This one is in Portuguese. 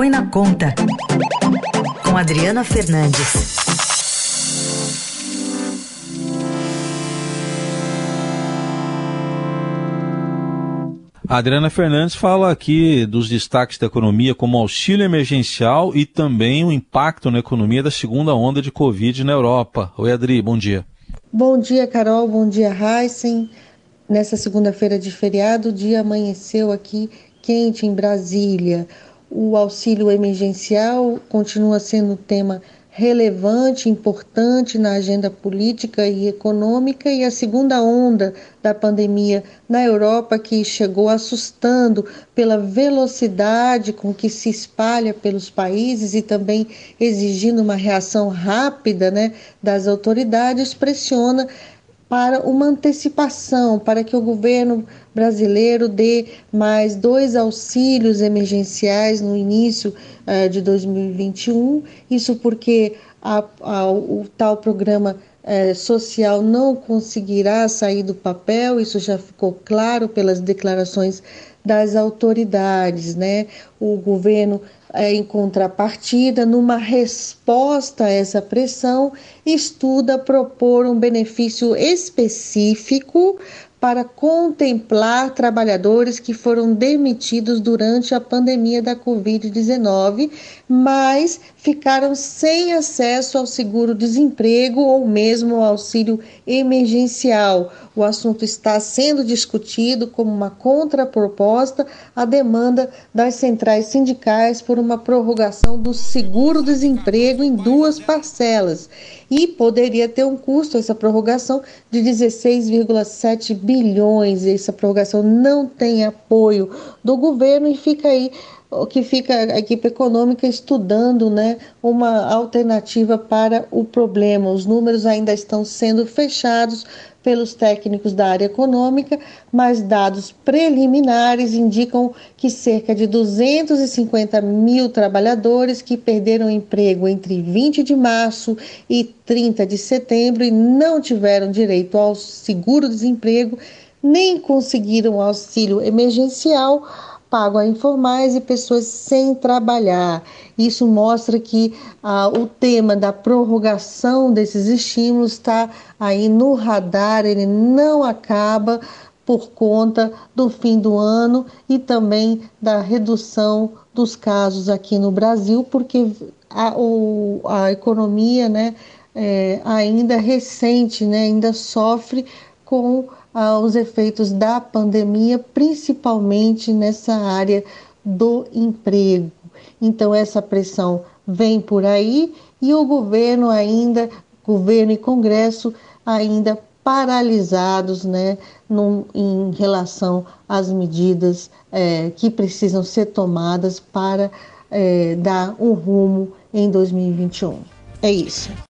Põe na Conta, com Adriana Fernandes. A Adriana Fernandes fala aqui dos destaques da economia como auxílio emergencial e também o impacto na economia da segunda onda de Covid na Europa. Oi, Adri, bom dia. Bom dia, Carol. Bom dia, Heisen. Nessa segunda-feira de feriado, o dia amanheceu aqui quente em Brasília. O auxílio emergencial continua sendo um tema relevante, importante na agenda política e econômica, e a segunda onda da pandemia na Europa, que chegou assustando pela velocidade com que se espalha pelos países e também exigindo uma reação rápida né, das autoridades, pressiona para uma antecipação, para que o governo brasileiro dê mais dois auxílios emergenciais no início uh, de 2021. Isso porque a, a, o tal programa uh, social não conseguirá sair do papel, isso já ficou claro pelas declarações das autoridades, né? O governo é, em contrapartida, numa resposta a essa pressão, estuda propor um benefício específico para contemplar trabalhadores que foram demitidos durante a pandemia da Covid-19, mas ficaram sem acesso ao seguro-desemprego ou mesmo ao auxílio emergencial. O assunto está sendo discutido como uma contraproposta à demanda das centrais sindicais por uma prorrogação do seguro-desemprego em duas parcelas e poderia ter um custo essa prorrogação de 16,7 bilhões. Essa prorrogação não tem apoio do governo e fica aí que fica a equipe econômica estudando né, uma alternativa para o problema. Os números ainda estão sendo fechados pelos técnicos da área econômica, mas dados preliminares indicam que cerca de 250 mil trabalhadores que perderam emprego entre 20 de março e 30 de setembro e não tiveram direito ao seguro-desemprego nem conseguiram auxílio emergencial pago a informais e pessoas sem trabalhar. Isso mostra que ah, o tema da prorrogação desses estímulos está aí no radar, ele não acaba por conta do fim do ano e também da redução dos casos aqui no Brasil, porque a, o, a economia né, é, ainda recente, né, ainda sofre com aos efeitos da pandemia, principalmente nessa área do emprego. Então, essa pressão vem por aí e o governo ainda, governo e Congresso ainda paralisados né, em relação às medidas é, que precisam ser tomadas para é, dar um rumo em 2021. É isso.